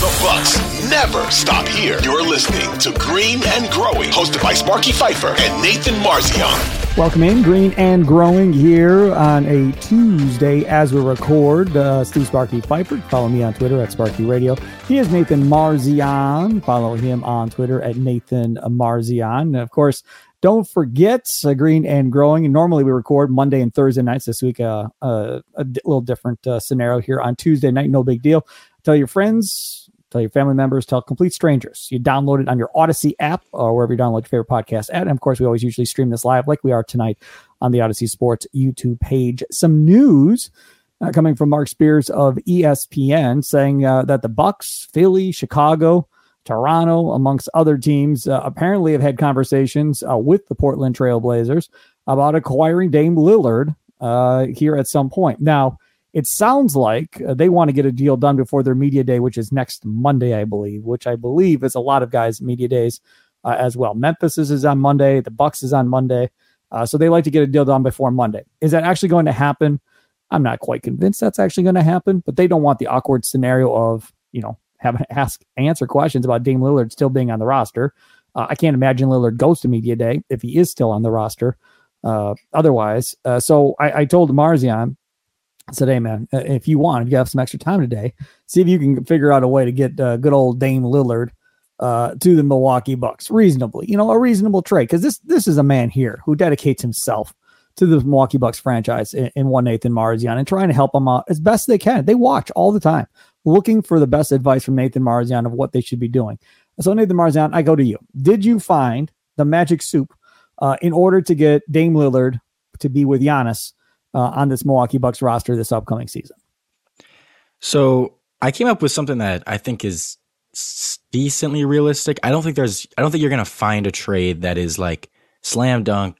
The Bucks never stop here. You're listening to Green and Growing, hosted by Sparky Fifer and Nathan Marzion. Welcome in, Green and Growing here on a Tuesday as we record. Uh, Steve Sparky Fifer. Follow me on Twitter at Sparky Radio. He is Nathan Marzion. Follow him on Twitter at Nathan Marzion. And of course, don't forget uh, Green and Growing. Normally we record Monday and Thursday nights. This week, uh, uh, a d- little different uh, scenario here on Tuesday night. No big deal. Tell your friends, tell your family members, tell complete strangers. You download it on your Audacy app or wherever you download your favorite podcast at. And of course, we always usually stream this live like we are tonight on the Audacy Sports YouTube page. Some news uh, coming from Marc Spears of ESPN saying uh, that the Bucks, Philly, Chicago, Toronto, amongst other teams, uh, apparently have had conversations uh, with the Portland Trailblazers about acquiring Dame Lillard uh, here at some point. Now, it sounds like uh, they want to get a deal done before their media day, which is next Monday, I believe, which I believe is a lot of guys' media days uh, as well. Memphis is, on Monday, the Bucks is on Monday. Uh, so they like to get a deal done before Monday. Is that actually going to happen? I'm not quite convinced that's actually going to happen, but they don't want the awkward scenario of, you know, having to ask answer questions about Dame Lillard still being on the roster. Uh, I can't imagine Lillard goes to media day if he is still on the roster. Uh, otherwise, uh, so I, I told Marzion, Said, "Hey man, uh, if you want, if you have some extra time today, see if you can figure out a way to get uh, good old Dame Lillard uh, to the Milwaukee Bucks reasonably. You know, a reasonable trade because this this is a man here who dedicates himself to the Milwaukee Bucks franchise in, in one Nathan Marzion and trying to help them out as best they can. They watch all the time, looking for the best advice from Nathan Marzion of what they should be doing. So Nathan Marzion, I go to you. Did you find the magic soup uh, in order to get Dame Lillard to be with Giannis uh, on this Milwaukee Bucks roster this upcoming season? So I came up with something that I think is decently realistic. I don't think there's, I don't think you're going to find a trade that is like slam dunk,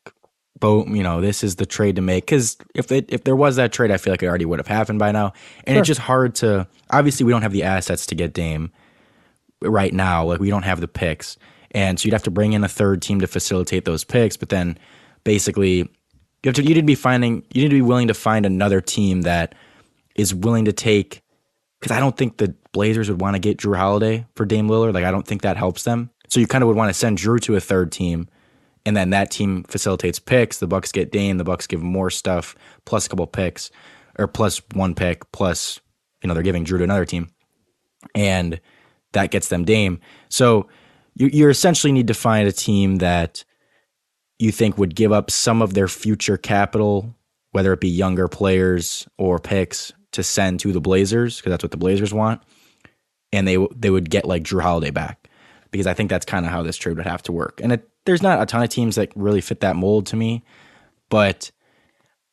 boat, you know, this is the trade to make. Cause if it, if there was that trade, I feel like it already would have happened by now. And Sure. it's just hard to, obviously we don't have the assets to get Dame right now. Like we don't have the picks. And so you'd have to bring in a third team to facilitate those picks. But then basically you have to, you need to be finding, you need to be willing to find another team that is willing to take because I don't think the Blazers would want to get Jrue Holiday for Dame Lillard. Like I don't think that helps them. So you kind of would want to send Jrue to a third team, and then that team facilitates picks. The Bucks get Dame. The Bucks give more stuff plus a couple picks, or plus one pick plus you know they're giving Jrue to another team, and that gets them Dame. So you you essentially need to find a team that you think would give up some of their future capital, whether it be younger players or picks, to send to the Blazers because that's what the Blazers want, and they they would get like Jrue Holiday back because I think that's kind of how this trade would have to work. And it, there's not a ton of teams that really fit that mold to me, but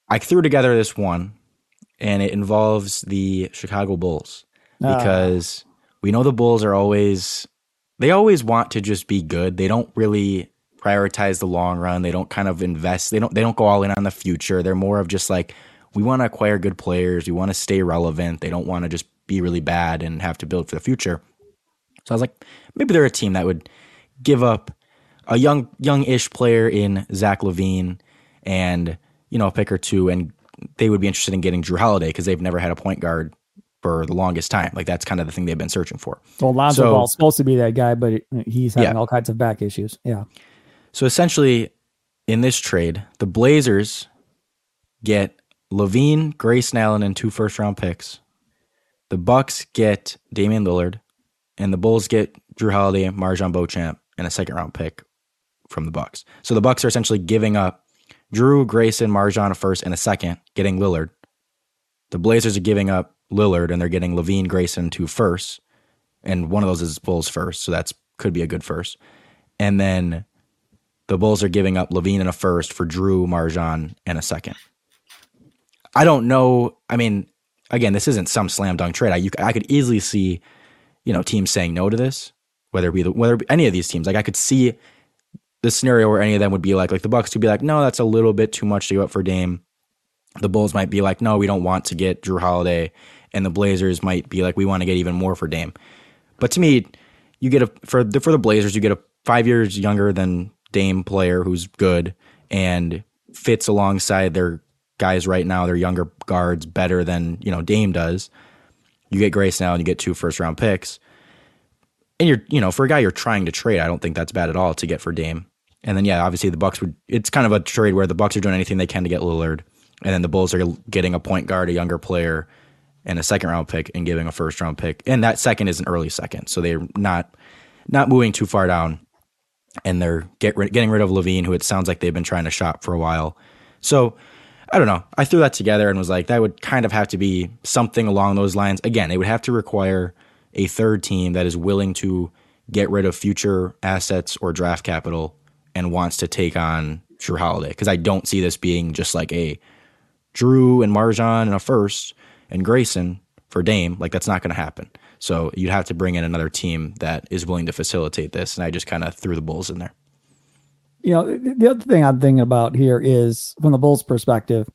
I threw together this one, and it involves the Chicago Bulls Ah. because we know the Bulls are always they always want to just be good. They don't really prioritize the long run. They don't kind of invest. They don't they don't go all in on the future. They're more of just like we want to acquire good players. We want to stay relevant. They don't want to just be really bad and have to build for the future. So I was like, maybe they're a team that would give up a young young-ish player in Zach LaVine and you know a pick or two, and they would be interested in getting Jrue Holiday because they've never had a point guard for the longest time. Like that's kind of the thing they've been searching for. Well, Lonzo So- Ball's supposed to be that guy, but he's having Yeah. all kinds of back issues. Yeah. So essentially, in this trade, the Blazers get LaVine, Grayson Allen, and two first round picks. The Bucks get Damian Lillard, and the Bulls get Jrue Holiday, MarJon Beauchamp, and a second round pick from the Bucks. So the Bucks are essentially giving up Jrue, Grayson, MarJon a first and a second, getting Lillard, The Blazers are giving up Lillard and they're getting LaVine, Grayson to first, and one of those is Bulls first, so that's could be a good first. And then the Bulls are giving up LaVine and a first for Jrue MarJon and a second. I don't know. I mean, again, this isn't some slam dunk trade. I, you, I could easily see, you know, teams saying no to this, whether it be the, whether it be any of these teams. Like I could see the scenario where any of them would be like, like the Bucks would be like, no, that's a little bit too much to give up for Dame. The Bulls might be like, no, we don't want to get Jrue Holiday, and the Blazers might be like, we want to get even more for Dame. But to me, you get a for the for the Blazers, you get a five years younger than Dame player who's good and fits alongside their guys right now, their younger guards better than, you know, Dame does. You get Grayson and you get two first round picks. And you're, you know, for a guy you're trying to trade, I don't think that's bad at all to get for Dame. And then yeah, obviously the Bucks would it's kind of a trade where the Bucks are doing anything they can to get Lillard. And then the Bulls are getting a point guard, a younger player, and a second round pick and giving a first round pick. And that second is an early second. So they're not not moving too far down. And they're get, getting rid of LaVine, who it sounds like they've been trying to shop for a while. So I don't know. I threw that together and was like, that would kind of have to be something along those lines. Again, it would have to require a third team that is willing to get rid of future assets or draft capital and wants to take on Jrue Holiday. Because I don't see this being just like a Jrue and MarJon and a first and Grayson for Dame. Like that's not going to happen. So you'd have to bring in another team that is willing to facilitate this. And I just kind of threw the Bulls in there you know, the other thing I'm thinking about here is from the Bulls' perspective.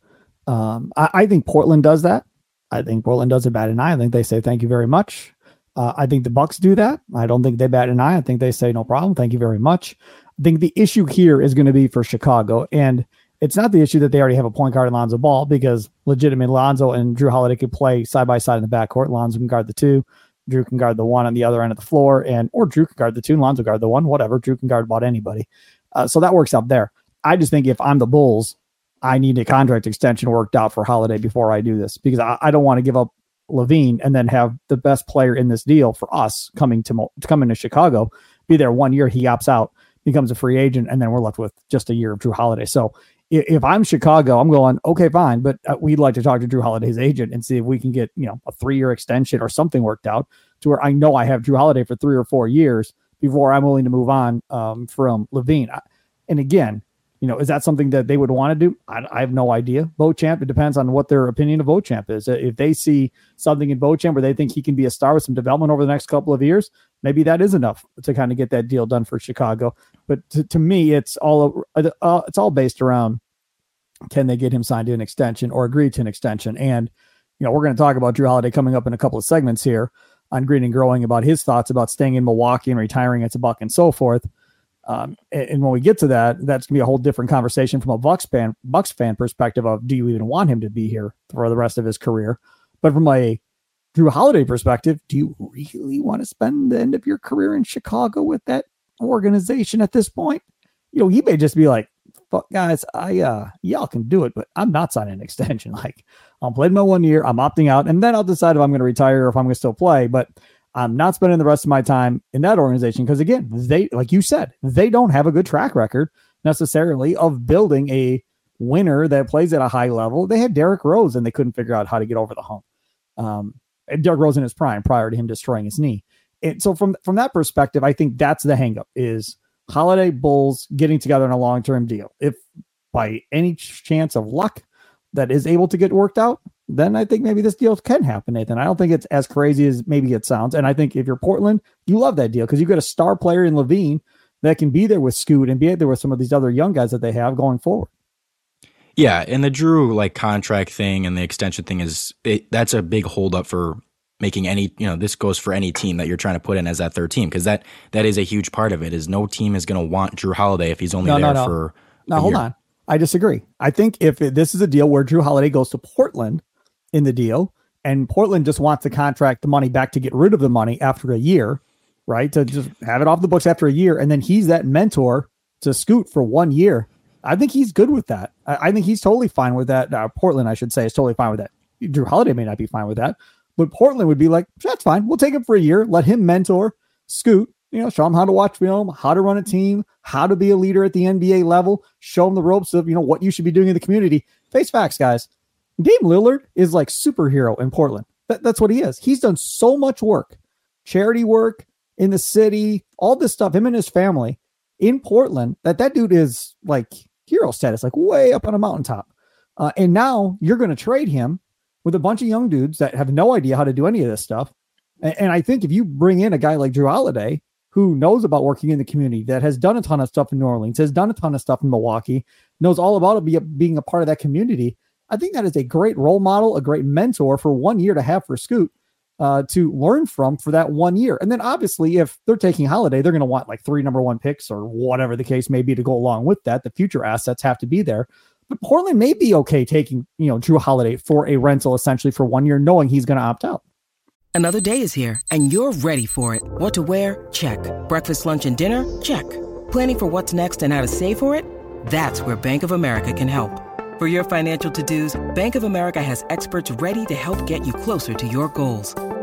Um, I, I, think Portland does that. I think Portland does it bat an eye. I think they say thank you very much. Uh, I think the Bucks do that. I don't think they bat an eye. I think they say no problem. Thank you very much. I think the issue here is going to be for Chicago, and it's not the issue that they already have a point guard in Lonzo Ball because legitimately Lonzo and Jrue Holiday could play side by side in the backcourt. Lonzo can guard the two, Jrue can guard the one on the other end of the floor, and or Jrue can guard the two and Lonzo guard the one. Whatever, Jrue can guard about anybody. Uh, so that works out there. I just think if I'm the Bulls, I need a contract extension worked out for Holiday before I do this because I, I don't want to give up LaVine and then have the best player in this deal for us coming to coming to Chicago, be there one year, he opts out, becomes a free agent, and then we're left with just a year of Jrue Holiday. So if, I'm Chicago, I'm going okay, fine, but uh, we'd like to talk to Jrue Holiday's agent and see if we can get you know a three year extension or something worked out to where I know I have Jrue Holiday for three or four years before I'm willing to move on um, from LaVine. And again, you know, is that something that they would want to do? I, I have no idea. Beauchamp, it depends on what their opinion of Beauchamp is. If they see something in Beauchamp where they think he can be a star with some development over the next couple of years, maybe that is enough to kind of get that deal done for Chicago. But to, to me, it's all uh, it's all based around can they get him signed to an extension or agree to an extension? And you know, we're going to talk about Jrue Holiday coming up in a couple of segments here on Green and Growing about his thoughts about staying in Milwaukee and retiring at Buck and so forth. Um, and, and, when we get to that, that's gonna be a whole different conversation from a Bucks fan, Bucks fan perspective of do you even want him to be here for the rest of his career? But from a Jrue Holiday perspective, do you really want to spend the end of your career in Chicago with that organization at this point? You know, he may just be like, "Fuck, guys, I uh, y'all can do it, but I'm not signing an extension. Like, I'm playing my one year, I'm opting out, and then I'll decide if I'm going to retire or if I'm going to still play." But I'm not spending the rest of my time in that organization because, again, they, like you said, they don't have a good track record necessarily of building a winner that plays at a high level. They had Derrick Rose and they couldn't figure out how to get over the hump. Um, Derrick Rose in his prime prior to him destroying his knee. And so from from that perspective, I think that's the hangup is Holiday Bulls getting together in a long term deal. If by any chance of luck that is able to get worked out, then I think maybe this deal can happen, Nathan. I don't think it's as crazy as maybe it sounds. And I think if you're Portland, you love that deal because you've got a star player in LaVine that can be there with Scoot and be there with some of these other young guys that they have going forward. Yeah, and the Jrue like contract thing and the extension thing is it, that's a big holdup for making any you know this goes for any team that you're trying to put in as that third team because that that is a huge part of it is no team is going to want Jrue Holiday if he's only no, there no, no. for no hold year. on I disagree I think if it, this is a deal where Jrue Holiday goes to Portland in the deal, and Portland just wants the contract, the money back to get rid of the money after a year, right? To just have it off the books after a year, and then he's that mentor to Scoot for one year. I think he's good with that. I, I think he's totally fine with that. Uh, Portland, I should say, is totally fine with that. Jrue Holiday may not be fine with that, but Portland would be like, that's fine. We'll take him for a year. Let him mentor Scoot. You know, show him how to watch film, how to run a team, how to be a leader at the NBA level. Show him the ropes of you know what you should be doing in the community. Face facts, guys Dame Lillard is like superhero in Portland. That, that's what he is. He's done so much work, charity work in the city, all this stuff, him and his family in Portland, that that dude is like hero status, like way up on a mountaintop. Uh, and now you're going to trade him with a bunch of young dudes that have no idea how to do any of this stuff. And, and I think if you bring in a guy like Jrue Holiday, who knows about working in the community, that has done a ton of stuff in New Orleans, has done a ton of stuff in Milwaukee, knows all about it, be, a, being a part of that community. I think that is a great role model, a great mentor for one year to have for Scoot uh, to learn from for that one year. And then obviously, if they're taking Holiday, they're going to want like three number one picks or whatever the case may be to go along with that. The future assets have to be there. But Portland may be okay taking, you know, Jrue Holiday for a rental essentially for one year, knowing he's going to opt out. Another day is here and you're ready for it. What to wear? Check. Breakfast, lunch, and dinner? Check. Planning for what's next and how to save for it? That's where Bank of America can help. For your financial to-dos, Bank of America has experts ready to help get you closer to your goals.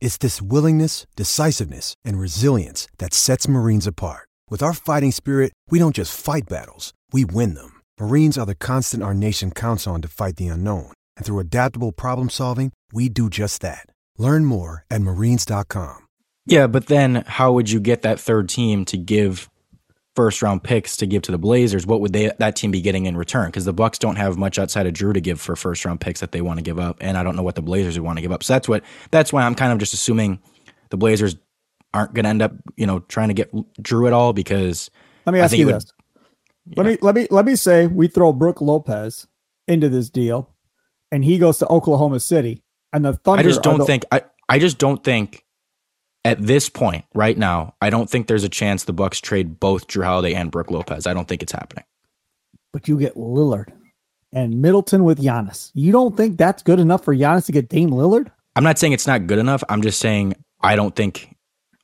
It's this willingness, decisiveness, and resilience that sets Marines apart. With our fighting spirit, we don't just fight battles, we win them. Marines are the constant our nation counts on to fight the unknown. And through adaptable problem solving, we do just that. Learn more at marines.com. Yeah, but then how would you get that third team to give first round picks to give to the Blazers? What would they that team be getting in return? Because the Bucks don't have much outside of Jrue to give for first round picks that they want to give up, and I don't know what the Blazers would want to give up. So that's what that's why I'm kind of just assuming the Blazers aren't going to end up, you know, trying to get Jrue at all because let me ask you this. Let me let me let me say we throw Brook Lopez into this deal, and he goes to Oklahoma City, and the Thunder. I just don't the, think I I just don't think at this point right now I don't think there's a chance the Bucks trade both Jrue Holiday and Brook Lopez. I don't think it's happening. But you get Lillard and Middleton with Giannis. You don't think that's good enough for Giannis to get Dame Lillard? I'm not saying it's not good enough. I'm just saying I don't think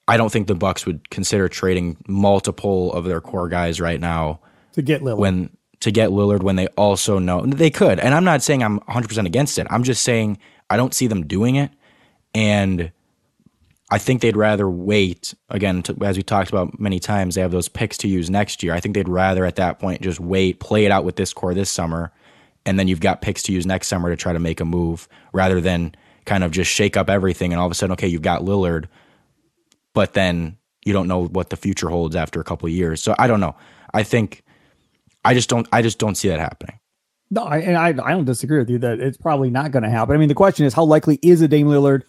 I don't think the Bucks would consider trading multiple of their core guys right now to get Lillard. When to get Lillard when they also know they could. And I'm not saying I'm 100% against it. I'm just saying I don't see them doing it and I think they'd rather wait again to, as we talked about many times they have those picks to use next year. I think they'd rather at that point just wait, play it out with this core this summer and then you've got picks to use next summer to try to make a move rather than kind of just shake up everything and all of a sudden okay, you've got Lillard but then you don't know what the future holds after a couple of years. So I don't know. I think I just don't I just don't see that happening. No, I, and I I don't disagree with you that it's probably not going to happen. I mean, the question is how likely is a Dame Lillard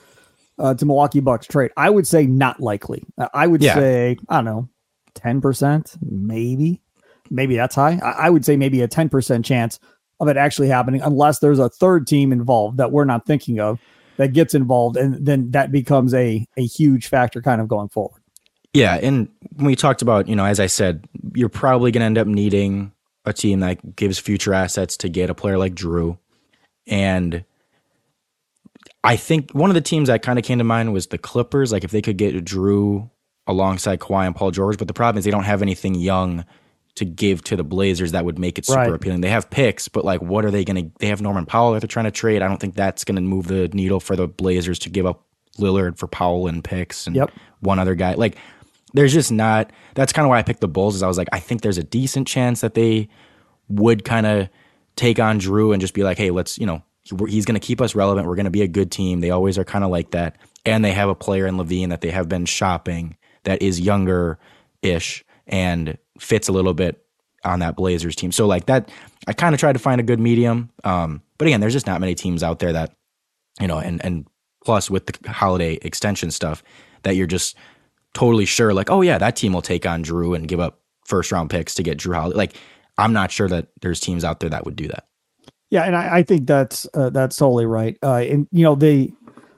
uh, to Milwaukee Bucks trade? I would say not likely. Uh, I would yeah. say I don't know, ten percent, maybe, maybe that's high. I, I would say maybe a ten percent chance of it actually happening, unless there's a third team involved that we're not thinking of that gets involved, and then that becomes a a huge factor kind of going forward. Yeah, and when we talked about, you know, as I said, you're probably going to end up needing a team that gives future assets to get a player like Jrue, And I think one of the teams that kind of came to mind was the Clippers. Like if they could get Jrue alongside Kawhi and Paul George, but the problem is they don't have anything young to give to the Blazers that would make it super right. appealing. They have picks, but like what are they going to they have Norman Powell that they're trying to trade. I don't think that's going to move the needle for the Blazers to give up Lillard for Powell and picks and yep. one other guy. Like there's just not. That's kind of why I picked the Bulls. Is I was like, I think there's a decent chance that they would kind of take on Jrue and just be like, hey, let's you know he's going to keep us relevant. We're going to be a good team. They always are kind of like that, and they have a player in LaVine that they have been shopping that is younger ish and fits a little bit on that Blazers team. So like that, I kind of tried to find a good medium. Um, but again, there's just not many teams out there that you know, and and plus with the holiday extension stuff that you're just totally sure, like, oh yeah, that team will take on Jrue and give up first round picks to get Jrue Holiday. Like, I'm not sure that there's teams out there that would do that. Yeah, and I, I think that's uh, that's totally right. Uh, and you know, the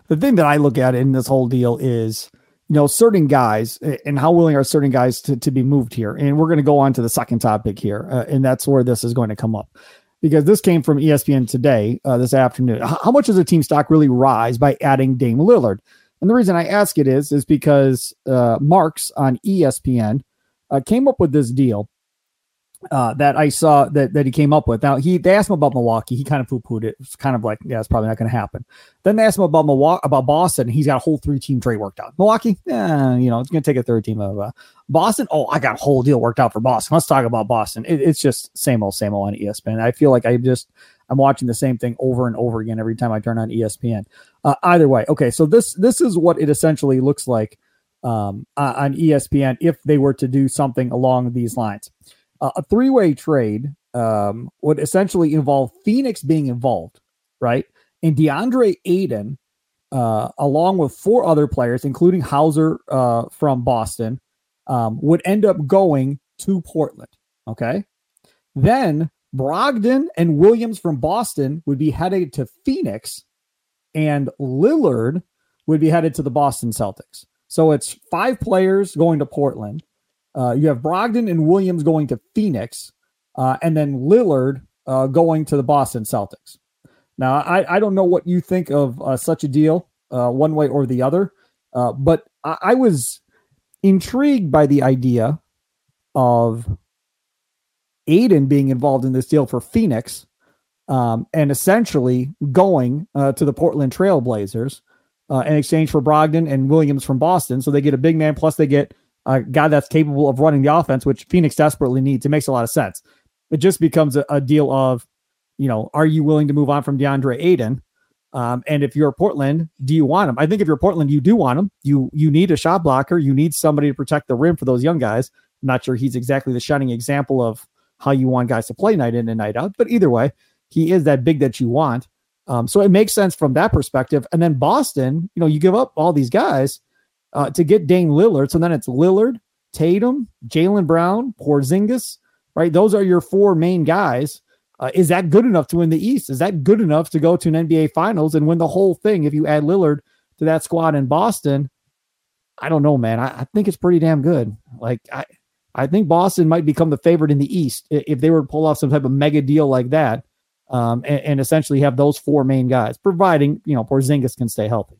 the thing that I look at in this whole deal is, you know, certain guys and how willing are certain guys to to be moved here. And we're going to go on to the second topic here, uh, and that's where this is going to come up. because this came from ESPN today, uh, this afternoon. How, much does a team stock really rise by adding Dame Lillard? And the reason I ask it is, is because uh, Marks on ESPN uh, came up with this deal uh, that I saw that that he came up with. Now he they asked him about Milwaukee. He kind of poo pooed it. It's kind of like, yeah, it's probably not going to happen. Then they asked him about Milwaukee, about Boston. He's got a whole three team trade worked out. Milwaukee, eh, you know, it's going to take a third team. Of, uh, Boston, oh, I got a whole deal worked out for Boston. Let's talk about Boston. It, it's just same old, same old on ESPN. I feel like I just I'm watching the same thing over and over again every time I turn on ESPN. Uh, either way, okay. So this this is what it essentially looks like um, on ESPN if they were to do something along these lines. Uh, a three way trade um, would essentially involve Phoenix being involved, right? And DeAndre Ayton, uh, along with four other players, including Hauser uh, from Boston, um, would end up going to Portland. Okay. Then Brogdon and Williams from Boston would be headed to Phoenix, and Lillard would be headed to the Boston Celtics. So it's five players going to Portland. Uh, you have Brogdon and Williams going to Phoenix, uh, and then Lillard uh, going to the Boston Celtics. Now, I, I don't know what you think of uh, such a deal, uh, one way or the other, but I, I was intrigued by the idea of Ayton being involved in this deal for Phoenix um, and essentially going to the Portland Trailblazers in exchange for Brogdon and Williams from Boston. So they get a big man, plus they get a guy that's capable of running the offense, which Phoenix desperately needs. It makes a lot of sense. It just becomes a, a deal of, you know, are you willing to move on from DeAndre Ayton? Um, and if you're Portland, do you want him? I think if you're Portland, you do want him. You you need a shot blocker. You need somebody to protect the rim for those young guys. I'm not sure he's exactly the shining example of how you want guys to play night in and night out. But either way, he is that big that you want. Um, so it makes sense from that perspective. And then Boston, you know, you give up all these guys uh, to get Dame Lillard. So then it's Lillard, Tatum, Jaylen Brown, Porzingis, right? Those are your four main guys. Uh, is that good enough to win the East? Is that good enough to go to an NBA Finals and win the whole thing? If you add Lillard to that squad in Boston, I don't know, man. I, I think it's pretty damn good. Like I, I think Boston might become the favorite in the East if they were to pull off some type of mega deal like that, um, and, and, essentially have those four main guys, providing you know Porzingis can stay healthy.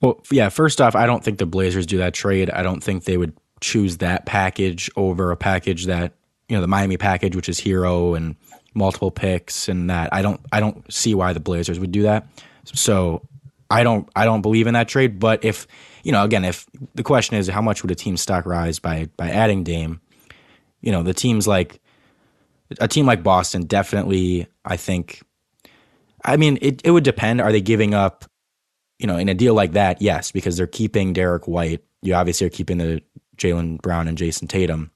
Well, yeah. First off, I don't think the Blazers do that trade. I don't think they would choose that package over a package that you know the Miami package, which is Herro and multiple picks and that. I don't. I don't see why the Blazers would do that. So I don't. I don't believe in that trade. But if you know, again, if the question is how much would a team's stock rise by by adding Dame, you know, the teams like a team like Boston definitely, I think. I mean, it it would depend. Are they giving up, you know, in a deal like that? Yes, because they're keeping Derrick White. You obviously are keeping the Jaylen Brown and Jayson Tatum,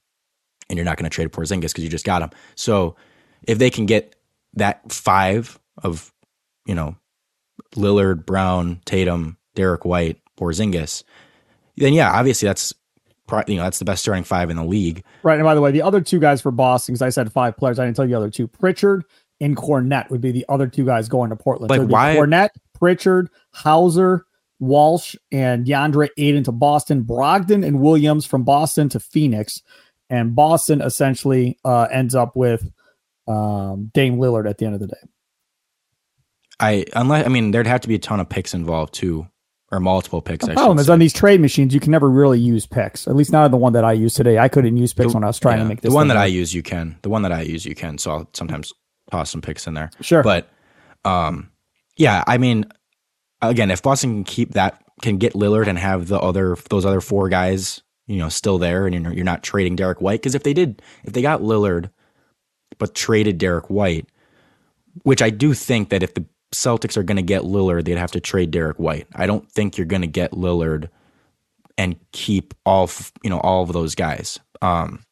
and you're not going to trade Porzingis because you just got him. So if they can get that five of, you know, Lillard, Brown, Tatum, Derrick White, Porzingis, then yeah, obviously that's you know that's the best starting five in the league. Right. And by the way, the other two guys for Boston, because I said five players, I didn't tell you the other two. Pritchard and Kornet would be the other two guys going to Portland. Like so why Kornet, Pritchard, Hauser, Walsh, and DeAndre Ayton to Boston, Brogdon and Williams from Boston to Phoenix, and Boston essentially uh, ends up with um, Dame Lillard at the end of the day. I unless I mean there'd have to be a ton of picks involved too or multiple picks. The problem is say. on these trade machines, you can never really use picks. At least not the one that I use today. I couldn't use picks the, when I was trying yeah, to make this. The one that. I use, you can. The one that I use, you can. So I'll sometimes toss some picks in there. Sure. But, um, yeah, I mean, again, if Boston can keep that, can get Lillard and have the other those other four guys, you know, still there, and you're, you're not trading Derrick White because if they did, if they got Lillard, but traded Derrick White, which I do think that if the Celtics are going to get Lillard, they'd have to trade Derrick White. I don't think you're going to get Lillard and keep all you know all of those guys. Um,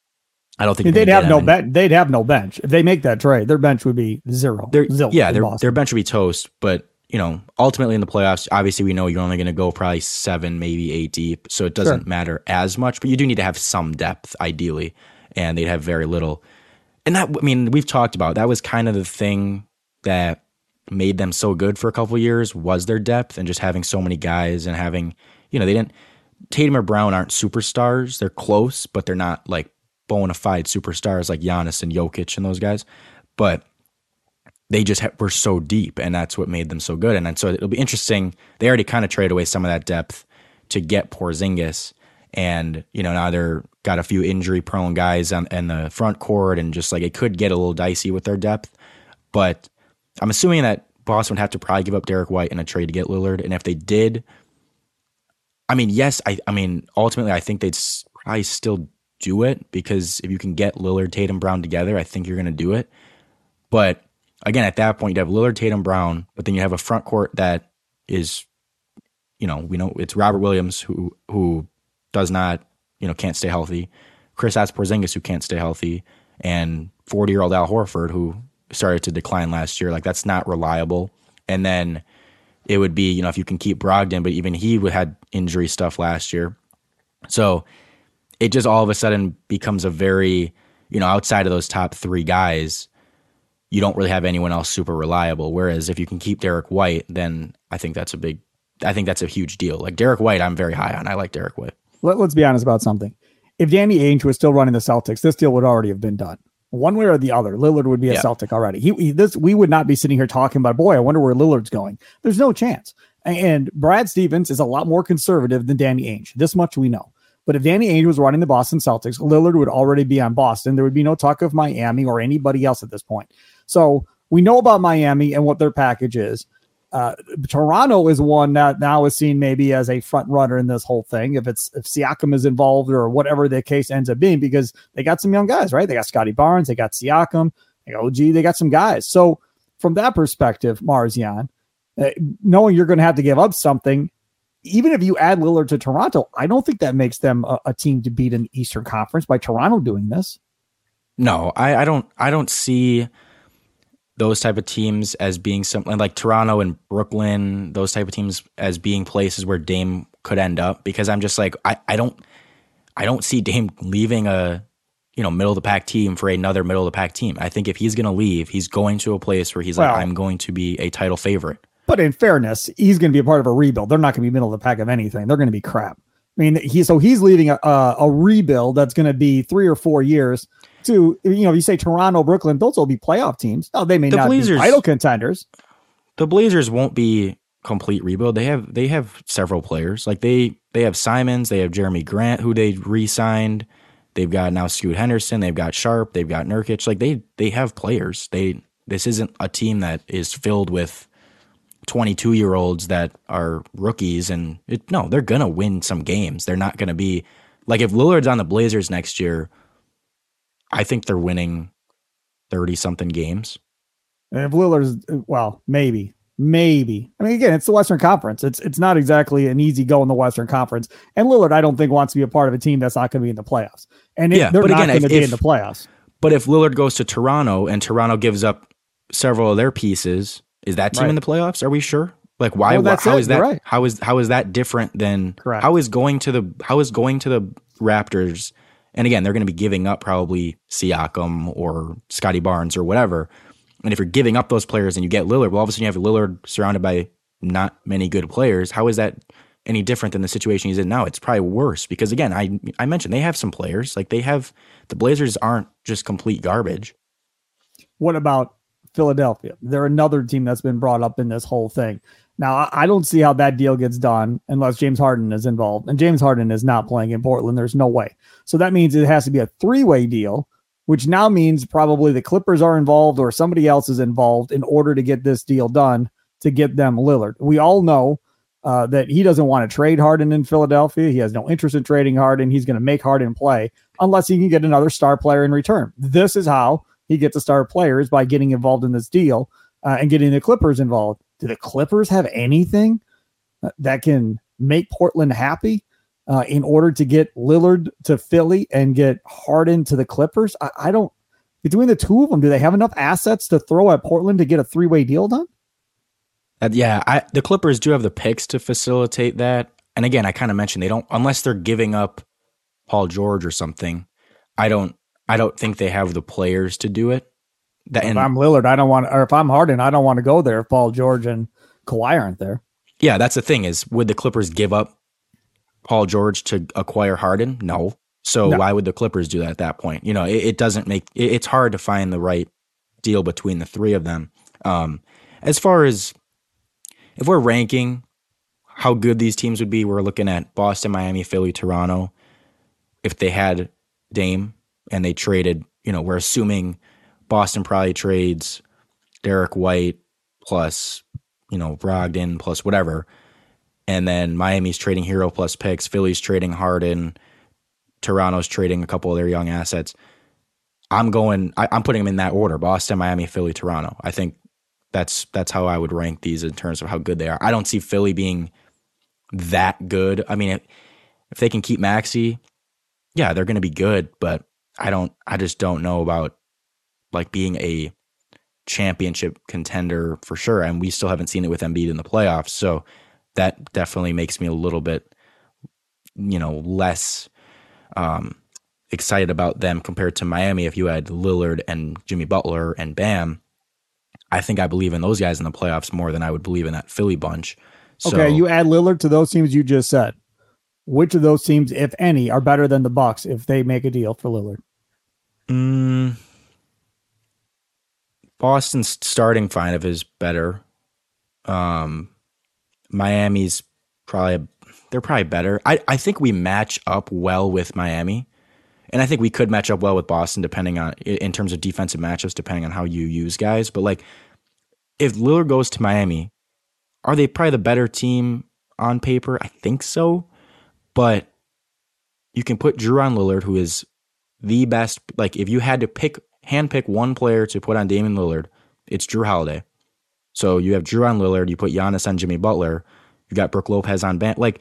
I don't think they'd have no bench. They'd have no bench if they make that trade. Their bench would be 0 yeah, their their bench would be toast. But you know, ultimately in the playoffs, obviously we know you're only going to go probably seven, maybe eight deep, so it doesn't sure. matter as much. But you do need to have some depth, ideally, and they'd have very little. And that, I mean, we've talked about that was kind of the thing that made them so good for a couple years was their depth and just having so many guys and having, you know, they didn't Tatum or Brown aren't superstars. They're close, but they're not like bona fide superstars like Giannis and Jokic and those guys. But they just ha- were so deep, and that's what made them so good. And, and so it'll be interesting. They already kind of traded away some of that depth to get Porzingis, and you know now they're got a few injury prone guys on in the front court, and just like it could get a little dicey with their depth. But I'm assuming that Boston would have to probably give up Derrick White in a trade to get Lillard, and if they did, I mean, yes, I, I mean, ultimately, I think they'd probably still do it because if you can get Lillard, Tatum, Brown together, I think you're going to do it. But again, at that point, you have Lillard, Tatum, Brown, but then you have a front court that is, you know, we know it's Robert Williams who who does not, you know, can't stay healthy. Kristaps Porzingis who can't stay healthy, and 40 year old Al Horford who started to decline last year. Like that's not reliable. And then it would be, you know, if you can keep Brogdon, but even he had injury stuff last year. So it just all of a sudden becomes a very, you know, outside of those top three guys, you don't really have anyone else super reliable. Whereas if you can keep Derrick White, then I think that's a big, I think that's a huge deal. Like Derrick White, I'm very high on. I like Derrick White. Let, us be honest about something. If Danny Ainge was still running the Celtics, this deal would already have been done one way or the other. Lillard would be a yeah. Celtic already. He, he, this we would not be sitting here talking about. Boy, I wonder where Lillard's going. There's no chance. And Brad Stevens is a lot more conservative than Danny Ainge. This much we know. But if Danny Ainge was running the Boston Celtics, Lillard would already be on Boston. There would be no talk of Miami or anybody else at this point. So we know about Miami and what their package is. Uh, Toronto is one that now is seen maybe as a front runner in this whole thing. If it's if Siakam is involved or whatever the case ends up being, because they got some young guys, right? They got Scottie Barnes, they got Siakam, they got OG, they got some guys. So from that perspective, Marzion, uh, knowing you're going to have to give up something, even if you add Lillard to Toronto, I don't think that makes them a, a team to beat in the Eastern Conference by Toronto doing this. No, I, I don't. I don't see those type of teams as being something like Toronto and Brooklyn, those type of teams as being places where Dame could end up because I'm just like I, I don't I don't see Dame leaving a you know middle of the pack team for another middle of the pack team. I think if he's going to leave, he's going to a place where he's well, like I'm going to be a title favorite. But in fairness, he's going to be a part of a rebuild. They're not going to be middle of the pack of anything. They're going to be crap. I mean, he so he's leaving a, a, a rebuild that's going to be three or four years to you know you say Toronto, Brooklyn, those will be playoff teams. Oh, they may the not Blazers, be title contenders. The Blazers won't be complete rebuild. They have they have several players. Like they they have Simons, they have Jerami Grant who they re-signed. They've got now Scoot Henderson, they've got Sharpe. they've got Nurkic. Like they they have players. They this isn't a team that is filled with 22 year olds that are rookies and it, no, they're going to win some games. They're not going to be like if Lillard's on the Blazers next year, I think they're winning 30 something games. And if Lillard's, well, maybe, maybe. I mean, again, it's the Western Conference. It's it's not exactly an easy go in the Western Conference. And Lillard, I don't think wants to be a part of a team that's not going to be in the playoffs. And yeah, they're but not going to be if, in the playoffs. But if Lillard goes to Toronto and Toronto gives up several of their pieces, is that team right. in the playoffs? Are we sure? Like why? Well, how is that? Right. How is how is that different than? Correct. How is going to the how is going to the Raptors and again, they're going to be giving up probably Siakam or Scottie Barnes or whatever. And if you're giving up those players and you get Lillard, well, all of a sudden you have Lillard surrounded by not many good players. How is that any different than the situation he's in now? It's probably worse because again, I I mentioned they have some players. Like they have the Blazers aren't just complete garbage. What about Philadelphia? They're another team that's been brought up in this whole thing. Now, I don't see how that deal gets done unless James Harden is involved. And James Harden is not playing in Portland. There's no way. So that means it has to be a three way deal, which now means probably the Clippers are involved or somebody else is involved in order to get this deal done to get them Lillard. We all know uh, that he doesn't want to trade Harden in Philadelphia. He has no interest in trading Harden. He's going to make Harden play unless he can get another star player in return. This is how he gets a star players by getting involved in this deal uh, and getting the Clippers involved. Do the Clippers have anything that can make Portland happy uh, in order to get Lillard to Philly and get Harden to the Clippers? I, I don't. Between the two of them, do they have enough assets to throw at Portland to get a three way deal done? Uh, yeah, I, the Clippers do have the picks to facilitate that. And again, I kind of mentioned they don't unless they're giving up Paul George or something. I don't. I don't think they have the players to do it. That, if I'm Lillard, I don't want, or if I'm Harden, I don't want to go there if Paul George and Kawhi aren't there. Yeah, that's the thing is, would the Clippers give up Paul George to acquire Harden? No. So no. why would the Clippers do that at that point? You know, it, it doesn't make it, it's hard to find the right deal between the three of them. Um, as far as if we're ranking how good these teams would be, we're looking at Boston, Miami, Philly, Toronto. If they had Dame and they traded, you know, we're assuming Boston probably trades Derrick White plus, you know, Brogdon plus whatever. And then Miami's trading Herro plus picks, Philly's trading Harden, Toronto's trading a couple of their young assets. I'm going. I, am putting them in that order: Boston, Miami, Philly, Toronto. I think that's that's how I would rank these in terms of how good they are. I don't see Philly being that good. I mean, if, if they can keep Maxey, yeah, they're going to be good. But I don't. I just don't know about like being a championship contender for sure. And we still haven't seen it with Embiid in the playoffs. So that definitely makes me a little bit, you know, less um, excited about them compared to Miami. If you had Lillard and Jimmy Butler and Bam, I think I believe in those guys in the playoffs more than I would believe in that Philly bunch. So, okay, you add Lillard to those teams you just said. Which of those teams, if any, are better than the Bucks if they make a deal for Lillard? Mm, Boston's starting five is better. Um, Miami's probably they're probably better. I, I think we match up well with Miami. And I think we could match up well with Boston depending on in terms of defensive matchups, depending on how you use guys. But like if Lillard goes to Miami, are they probably the better team on paper? I think so. But you can put Jrue on Lillard, who is the best. Like if you had to pick handpick one player to put on Damian Lillard, it's Jrue Holiday. So you have Jrue on Lillard, you put Giannis on Jimmy Butler, you got Brook Lopez on Bam. Like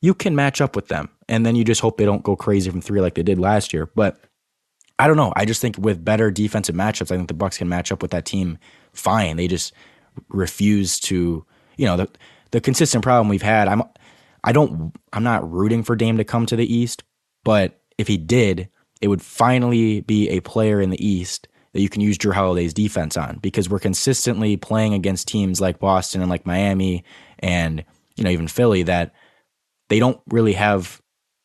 you can match up with them, and then you just hope they don't go crazy from three like they did last year. But I don't know. I just think with better defensive matchups, I think the Bucks can match up with that team fine. They just refuse to, you know, the the consistent problem we've had. I'm I don't I'm not rooting for Dame to come to the East, but if he did, it would finally be a player in the East that you can use Jrue Holiday's defense on because we're consistently playing against teams like Boston and like Miami and you know even Philly that they don't really have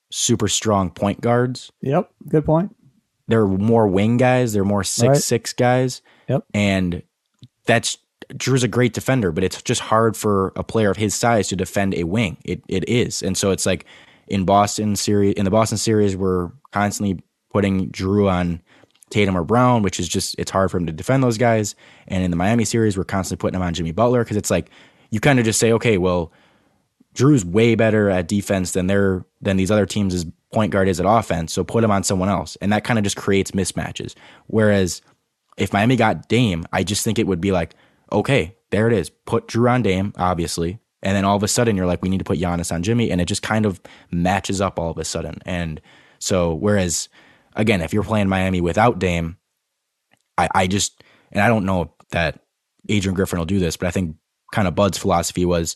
super strong point guards. Yep, good point. They're more wing guys. They're more six right. six guys. Yep, and that's Jrue's a great defender, but it's just hard for a player of his size to defend a wing. It it is, and so it's like in Boston series in the Boston series, we're constantly putting Jrue on Tatum or Brown, which is just it's hard for him to defend those guys. And in the Miami series, we're constantly putting him on Jimmy Butler because it's like you kind of just say, okay, well, Jrue's way better at defense than their than these other teams' point guard is at offense. So put him on someone else, and that kind of just creates mismatches. Whereas if Miami got Dame, I just think it would be like, okay, there it is. Put Jrue on Dame, obviously, and then all of a sudden you're like, we need to put Giannis on Jimmy, and it just kind of matches up all of a sudden. And so whereas again, if you're playing Miami without Dame, I, I just and I don't know that Adrian Griffin will do this, but I think kind of Bud's philosophy was,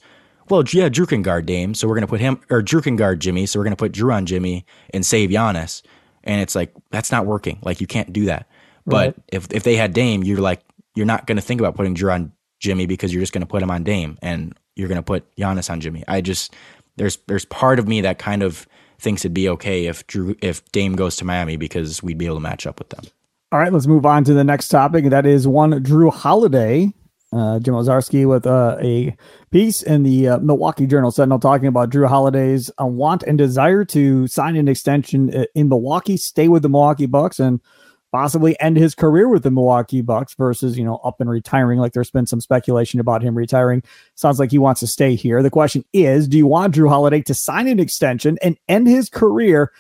well, yeah, Jrue can guard Dame, so we're gonna put him or Jrue can guard Jimmy, so we're gonna put Jrue on Jimmy and save Giannis. And it's like that's not working. Like you can't do that. Right. But if if they had Dame, you're like you're not gonna think about putting Jrue on Jimmy because you're just gonna put him on Dame and you're gonna put Giannis on Jimmy. I just there's there's part of me that kind of thinks it'd be okay if Jrue if Dame goes to Miami because we'd be able to match up with them. All right, let's move on to the next topic. That is one Jrue Holiday. Uh, Jim Owczarski with uh, a piece in the uh, Milwaukee Journal Sentinel talking about Jrue Holiday's uh, want and desire to sign an extension uh, in Milwaukee, stay with the Milwaukee Bucks, and possibly end his career with the Milwaukee Bucks versus, you know, up and retiring. Like there's been some speculation about him retiring. Sounds like he wants to stay here. The question is, do you want Jrue Holiday to sign an extension and end his career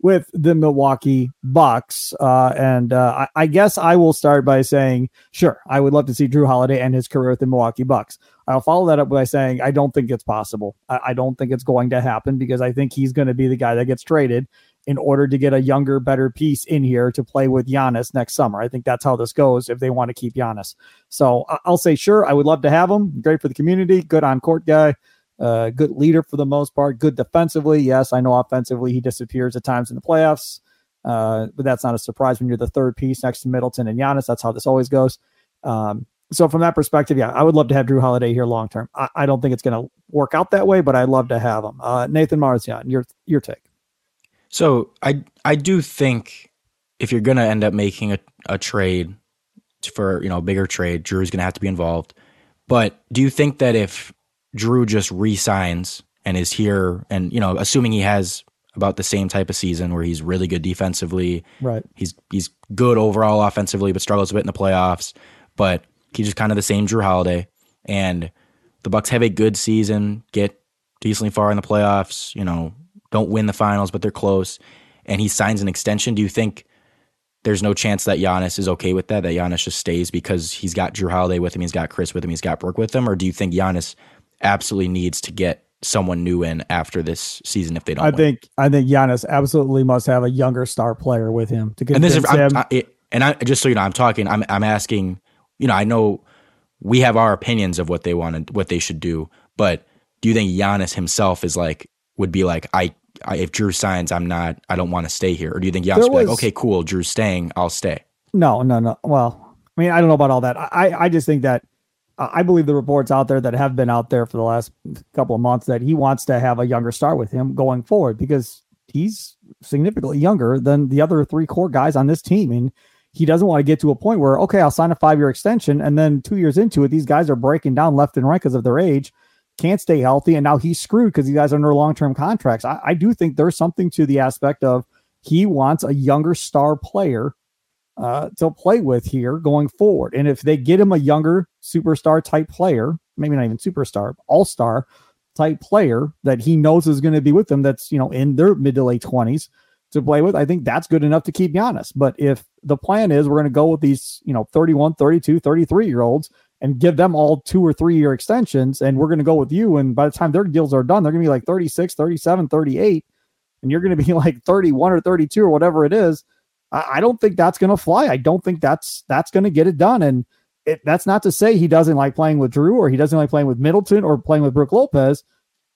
with the Milwaukee Bucks? Uh, and uh, I, I, guess I will start by saying, sure, I would love to see Jrue Holiday end his career with the Milwaukee Bucks. I'll follow that up by saying I don't think it's possible. I, I don't think it's going to happen because I think he's going to be the guy that gets traded in order to get a younger, better piece in here to play with Giannis next summer. I think that's how this goes if they want to keep Giannis. So I'll say, sure, I would love to have him. Great for the community, good on court guy, uh, good leader for the most part, good defensively. Yes, I know offensively he disappears at times in the playoffs, uh, but that's not a surprise when you're the third piece next to Middleton and Giannis. That's how this always goes. Um, so from that perspective, yeah, I would love to have Jrue Holiday here long term. I, I, don't think it's going to work out that way, but I'd love to have him. Uh, Nathan Marzion, your your take. So I I do think if you're gonna end up making a, a trade, for you know a bigger trade. Going to have to be involved. But do you think that if Jrue just re-signs and is here, and you know, assuming he has about the same type of season where he's really good defensively, right? He's he's good overall offensively, but struggles a bit in the playoffs. But he's just kind of the same Jrue Holiday, and the Bucks have a good season, get decently far in the playoffs. You know, don't win the finals, but they're close. And he signs an extension. Do you think there's no chance that Giannis is okay with that? That Giannis just stays because he's got Jrue Holiday with him, he's got Chris with him, he's got Brook with him, or do you think Giannis absolutely needs to get someone new in after this season if they don't? I win? think I think Giannis absolutely must have a younger star player with him to get and this is I'm, him. I, it, and I just so you know, I'm talking. I'm I'm asking. You know, I know we have our opinions of what they wanted, what they should do, but do you think Giannis himself is like would be like I, I if Jrue signs, I'm not, I don't want to stay here, or do you think Giannis like, okay, cool, Jrue's staying, I'll stay. No, no, no. Well, I mean, I don't know about all that. I, I just think that uh, I believe the reports out there that have been out there for the last couple of months that he wants to have a younger star with him going forward because he's significantly younger than the other three core guys on this team. And he doesn't want to get to a point where, okay, I'll sign a five year extension. And then two years into it, these guys are breaking down left and right because of their age, can't stay healthy. And now he's screwed because these guys are under long term contracts. I, I do think there's something to the aspect of he wants a younger star player uh, to play with here going forward. And if they get him a younger superstar type player, maybe not even superstar, all star type player that he knows is going to be with them, that's, you know, in their mid to late 20s to play with, I think that's good enough to keep Giannis. But if the plan is we're going to go with these, you know, 31, 32, 33 year olds and give them all two or three year extensions, and we're going to go with you. And by the time their deals are done, they're going to be like 36, 37, 38, and you're going to be like 31 or 32 or whatever it is. I, I don't think that's going to fly. I don't think that's that's going to get it done. And it, that's not to say he doesn't like playing with Jrue or he doesn't like playing with Middleton or playing with Brook Lopez.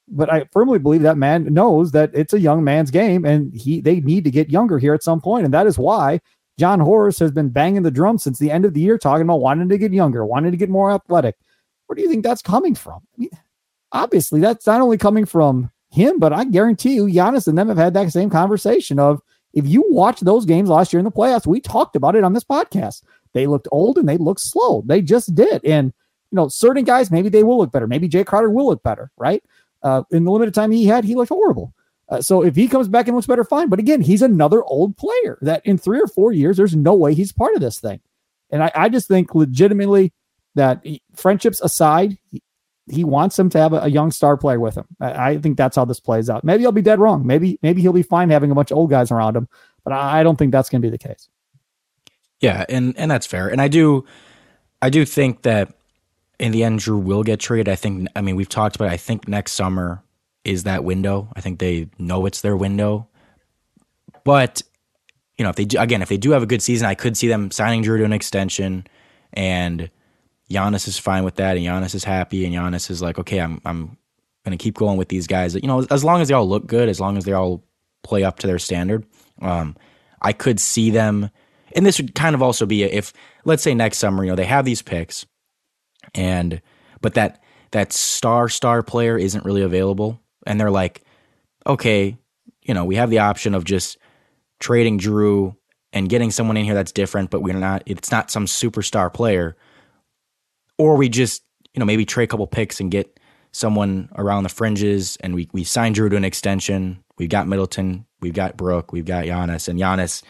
But I firmly believe that man knows that it's a young man's game, and he they need to get younger here at some point, and that is why Jon Horst has been banging the drum since the end of the year, talking about wanting to get younger, wanting to get more athletic. Where do you think that's coming from? I mean, obviously, that's not only coming from him, but I guarantee you, Giannis and them have had that same conversation of if you watch those games last year in the playoffs, we talked about it on this podcast. They looked old and they looked slow. They just did. And, you know, certain guys, maybe they will look better. Maybe Jae Crowder will look better, right? Uh, in the limited time he had, he looked horrible. Uh, so if he comes back and looks better, fine. But again, he's another old player that in three or four years, there's no way he's part of this thing. And I, I just think legitimately that he- friendships aside, he, he wants him to have a, a young star player with him. I, I think that's how this plays out. Maybe I'll be dead wrong. Maybe maybe he'll be fine having a bunch of old guys around him, but I, I don't think that's going to be the case. Yeah, and and that's fair. And I do, I do think that in the end, Jrue will get traded. I think. I mean, we've talked about. It. I think next summer is that window. I think they know it's their window. But you know, if they do, again, if they do have a good season, I could see them signing Jrue to an extension, and Giannis is fine with that, and Giannis is happy, and Giannis is like, okay, I'm I'm gonna keep going with these guys. You know, as long as they all look good, as long as they all play up to their standard, um, I could see them. And this would kind of also be if, let's say, next summer, you know, they have these picks, and but that that star star player isn't really available, and they're like, okay, you know, we have the option of just trading Jrue and getting someone in here that's different, but we're not. It's not some superstar player, or we just you know maybe trade a couple picks and get someone around the fringes, and we we sign Jrue to an extension. We've got Middleton, we've got Brook, we've got Giannis, and Giannis.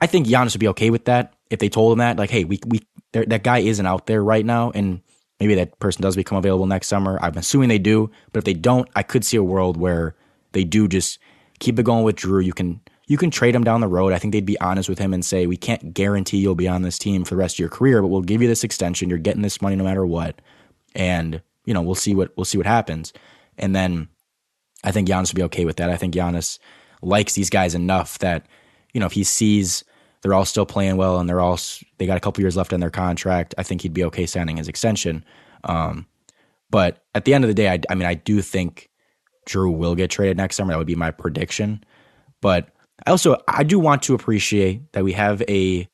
I think Giannis would be okay with that if they told him that, like, hey, we we that guy isn't out there right now, and maybe that person does become available next summer. I'm assuming they do, but if they don't, I could see a world where they do just keep it going with Jrue. You can you can trade him down the road. I think they'd be honest with him and say, we can't guarantee you'll be on this team for the rest of your career, but we'll give you this extension. You're getting this money no matter what, and you know we'll see what we'll see what happens. And then I think Giannis would be okay with that. I think Giannis likes these guys enough that you know if he sees they're all still playing well and they're all they got a couple years left on their contract, I think he'd be okay signing his extension. Um, but at the end of the day, I, I mean, I do think Jrue will get traded next summer. That would be my prediction. But I also I do want to appreciate that we have a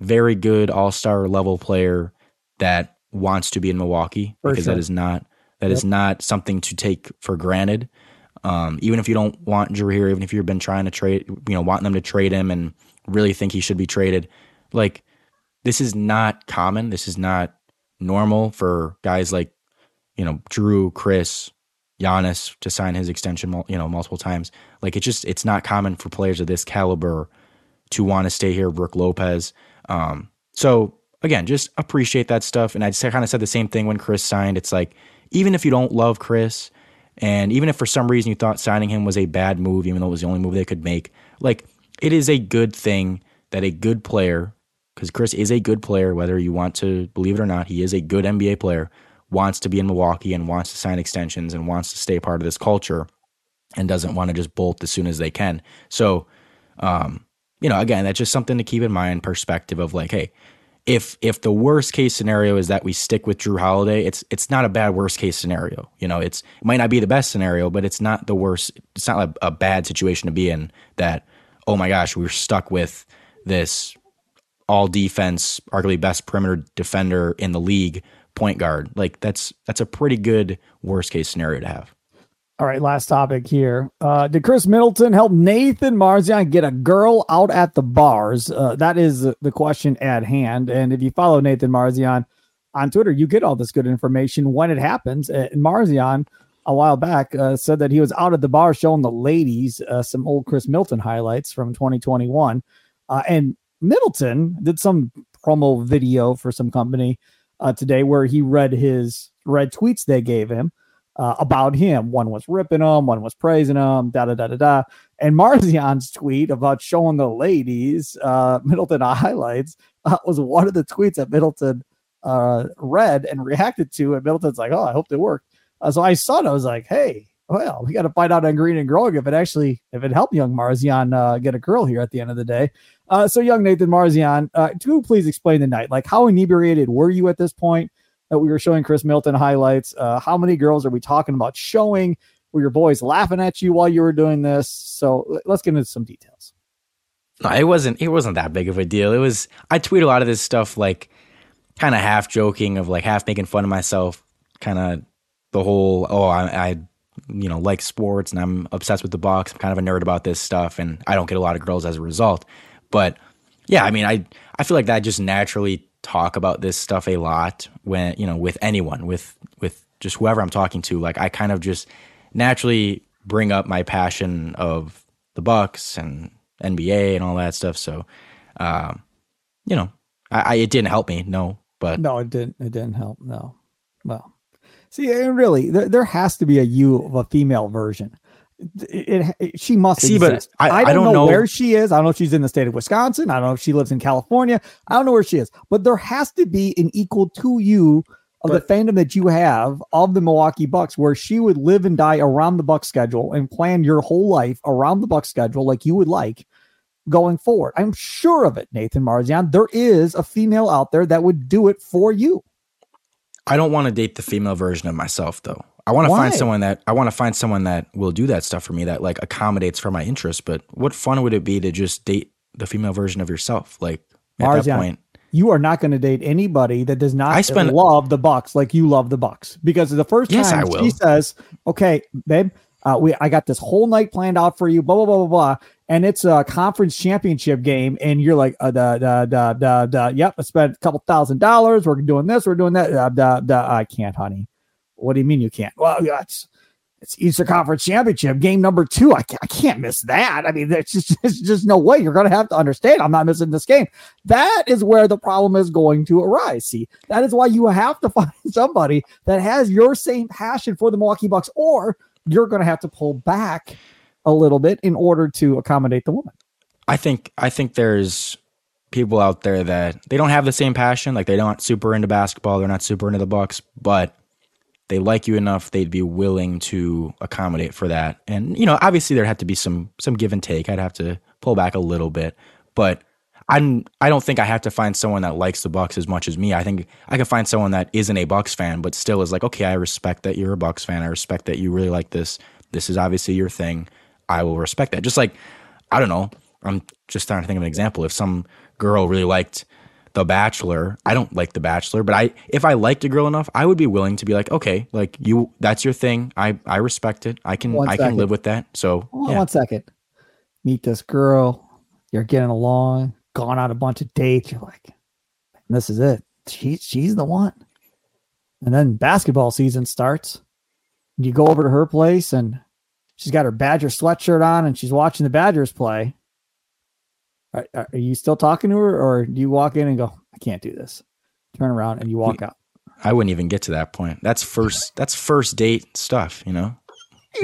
very good All Star level player that wants to be in Milwaukee For because sure. that is not that is not something to take for granted. Um, even if you don't want Jrue here, even if you've been trying to trade, you know, wanting them to trade him and really think he should be traded, like this is not common. This is not normal for guys like, you know, Jrue, Chris, Giannis to sign his extension, you know, multiple times. Like it's just it's not common for players of this caliber to want to stay here. Brook Lopez. Um, so again, just appreciate that stuff. And I kind of said the same thing when Chris signed. It's like even if you don't love Chris, and even if for some reason you thought signing him was a bad move, even though it was the only move they could make, like it is a good thing that a good player, because Chris is a good player, whether you want to believe it or not, he is a good NBA player, wants to be in Milwaukee and wants to sign extensions and wants to stay part of this culture and doesn't want to just bolt as soon as they can. So, um, you know, again, that's just something to keep in mind perspective of like, hey, if if the worst case scenario is that we stick with Jrue Holiday, it's it's not a bad worst case scenario. You know, it's it might not be the best scenario, but it's not the worst. It's not a, a bad situation to be in. That oh my gosh, we're stuck with this all defense, arguably best perimeter defender in the league, point guard. Like that's that's a pretty good worst case scenario to have. All right, last topic here. Uh, did Chris Middleton help Nathan Marzion get a girl out at the bars? Uh, that is the question at hand. And if you follow Nathan Marzion on Twitter, you get all this good information when it happens. And Marzion, a while back, uh, said that he was out at the bar showing the ladies uh, some old Chris Middleton highlights from 2021. Uh, and Middleton did some promo video for some company uh, today where he read his read tweets they gave him uh, about him. One was ripping him, one was praising him, da da da da da. And Marzion's tweet about showing the ladies uh, Middleton highlights was one of the tweets that Middleton read and reacted to. And Middleton's like, "Oh, I hope it worked." Uh, so I saw it. I was like, "Hey, well, we got to find out on Green and Growing if it actually if it helped young Marzion uh, get a girl here at the end of the day." Uh, so, young Nathan Marzion, uh, do please explain the night. Like, how inebriated were you at this point? that we were showing Chris Middleton highlights. Uh, how many girls are we talking about showing? Were your boys laughing at you while you were doing this? So let's get into some details. No, it wasn't. It wasn't that big of a deal. It was. I tweet a lot of this stuff, like kind of half joking, of like half making fun of myself. Kind of the whole. Oh, I, I, you know, like sports and I'm obsessed with the Bucks. I'm kind of a nerd about this stuff, and I don't get a lot of girls as a result. But yeah, I mean, I I feel like that just naturally talk about this stuff a lot when you know with anyone with with just whoever I'm talking to like I kind of just naturally bring up my passion of the Bucks and NBA and all that stuff so um, you know I, I, it didn't help me no but no it didn't it didn't help no well see really there, there has to be a you of a female version it, it, she must see, exist. but I, I, don't I, don't, know, know, where she is. I don't know if she's in the state of Wisconsin. I don't know if she lives in California. I don't know where she is. But there has to be an equal to you of but, the fandom that you have of the Milwaukee Bucks, where she would live and die around the Bucks schedule and plan your whole life around the Bucks schedule, like you would like going forward. I'm sure of it, Nathan Marzion. There is a female out there that would do it for you. I don't want to date the female version of myself, though. I want to find someone that I want to find someone that will do that stuff for me that like accommodates for my interests. But what fun would it be to just date the female version of yourself? Like at Marzion, that point, you are not going to date anybody that does not I spend, love the Bucks like you love the Bucks because the first yes, time she says, "Okay, babe, uh, we I got this whole night planned out for you," blah blah blah blah blah, and it's a conference championship game, and you're like, uh, da, da, da, da, da, "Yep, I spent a couple thousand dollars. We're doing this. We're doing that." Uh, da, da, I can't, honey. What do you mean you can't? Well, it's it's Eastern Conference Championship game number two. I can't, I can't miss that. I mean, there's just, there's just no way. You're going to have to understand. I'm not missing this game. That is where the problem is going to arise. See, that is why you have to find somebody that has your same passion for the Milwaukee Bucks, or you're going to have to pull back a little bit in order to accommodate the woman. I think I think there's people out there that they don't have the same passion. Like they're not super into basketball. They're not super into the Bucks, but they like you enough they'd be willing to accommodate for that and you know obviously there'd have to be some some give and take i'd have to pull back a little bit but i'm i don't think i have to find someone that likes the bucks as much as me i think i could find someone that isn't a bucks fan but still is like okay i respect that you're a bucks fan i respect that you really like this this is obviously your thing i will respect that just like i don't know i'm just trying to think of an example if some girl really liked the Bachelor. I don't like The Bachelor, but I if I liked a girl enough, I would be willing to be like, okay, like you, that's your thing. I I respect it. I can one I second. can live with that. So yeah. one second, meet this girl. You're getting along. Gone on a bunch of dates. You're like, this is it. She, she's the one. And then basketball season starts. You go over to her place and she's got her Badger sweatshirt on and she's watching the Badgers play. Are, are you still talking to her or do you walk in and go, I can't do this? Turn around and you walk out. I wouldn't even get to that point. That's first. That's first date stuff. You know,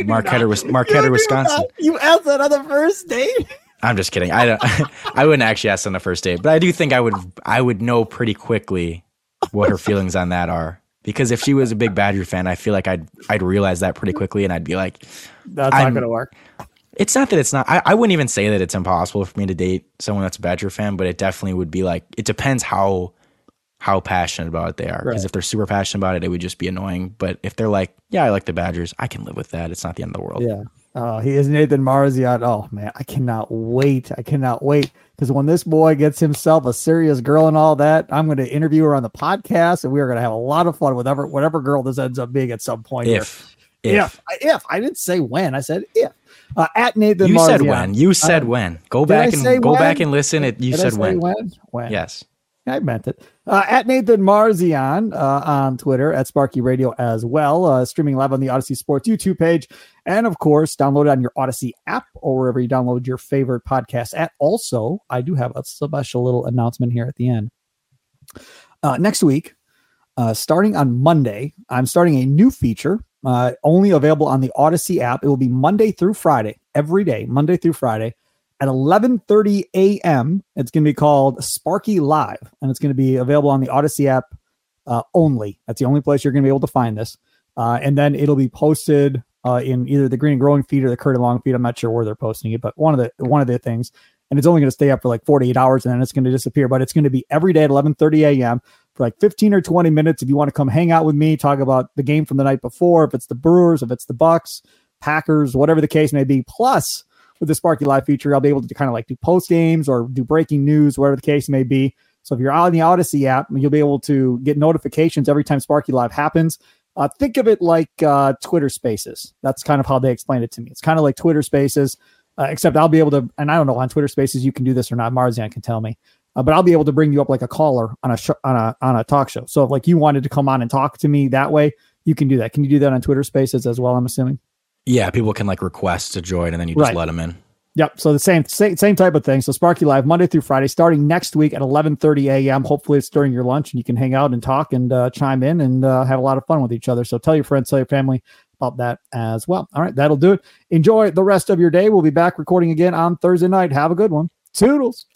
Marquette, or, Marquette, or Wisconsin. You asked that on the first date. I'm just kidding. I don't. I wouldn't actually ask on the first date, but I do think I would. I would know pretty quickly what her feelings on that are. Because if she was a big Badger fan, I feel like I'd I'd realize that pretty quickly, and I'd be like, "That's not going to work." It's not that it's not. I, I wouldn't even say that it's impossible for me to date someone that's a Badger fan, but it definitely would be like. It depends how how passionate about it they are. Because right. if they're super passionate about it, it would just be annoying. But if they're like, yeah, I like the Badgers, I can live with that. It's not the end of the world. Yeah. Oh, he is Nathan Marzion. Oh man, I cannot wait. I cannot wait because when this boy gets himself a serious girl and all that, I'm going to interview her on the podcast, and we are going to have a lot of fun with whatever whatever girl this ends up being at some point. If here. if if, if. I didn't say when, I said if. Uh, at Nathan, you said when. You said uh, when. Go back and go when? back and listen. It you did said when. when. When? Yes. I meant it. Uh, at Nathan Marzion uh, on Twitter, at Sparky Radio as well, uh, streaming live on the Audacy Sports YouTube page. And of course, download it on your Audacy app or wherever you download your favorite podcast at. Also, I do have a special little announcement here at the end. Uh, next week, uh, starting on Monday, I'm starting a new feature uh, only available on the Audacy app. It will be Monday through Friday, every day, Monday through Friday at 11:30 a.m. It's going to be called Sparky Live, and it's going to be available on the Audacy app uh, only. That's the only place you're going to be able to find this. Uh, and then it'll be posted uh, in either the Green and Growing feed or the Curd and Long feed. I'm not sure where they're posting it, but one of the one of the things. And it's only going to stay up for like 48 hours, and then it's going to disappear. But it's going to be every day at 11:30 a.m. for like 15 or 20 minutes. If you want to come hang out with me, talk about the game from the night before, if it's the Brewers, if it's the Bucks, Packers, whatever the case may be. Plus, with the Sparky Live feature, I'll be able to kind of like do post games or do breaking news, whatever the case may be. So if you're on the Audacy app, you'll be able to get notifications every time Sparky Live happens. Uh, think of it like uh, Twitter Spaces. That's kind of how they explained it to me. It's kind of like Twitter Spaces, uh, except I'll be able to, and I don't know on Twitter Spaces you can do this or not. Marzion can tell me, uh, but I'll be able to bring you up like a caller on a sh- on a on a talk show. So if like you wanted to come on and talk to me that way, you can do that. Can you do that on Twitter Spaces as well? I'm assuming. Yeah, people can like request to join, and then you just right. let them in. Yep. So the same, same same type of thing. So Sparky Live Monday through Friday, starting next week at 11:30 a.m. Hopefully it's during your lunch and you can hang out and talk and uh, chime in and uh, have a lot of fun with each other. So tell your friends, tell your family about that as well. All right, that'll do it. Enjoy the rest of your day. We'll be back recording again on Thursday night. Have a good one. Toodles.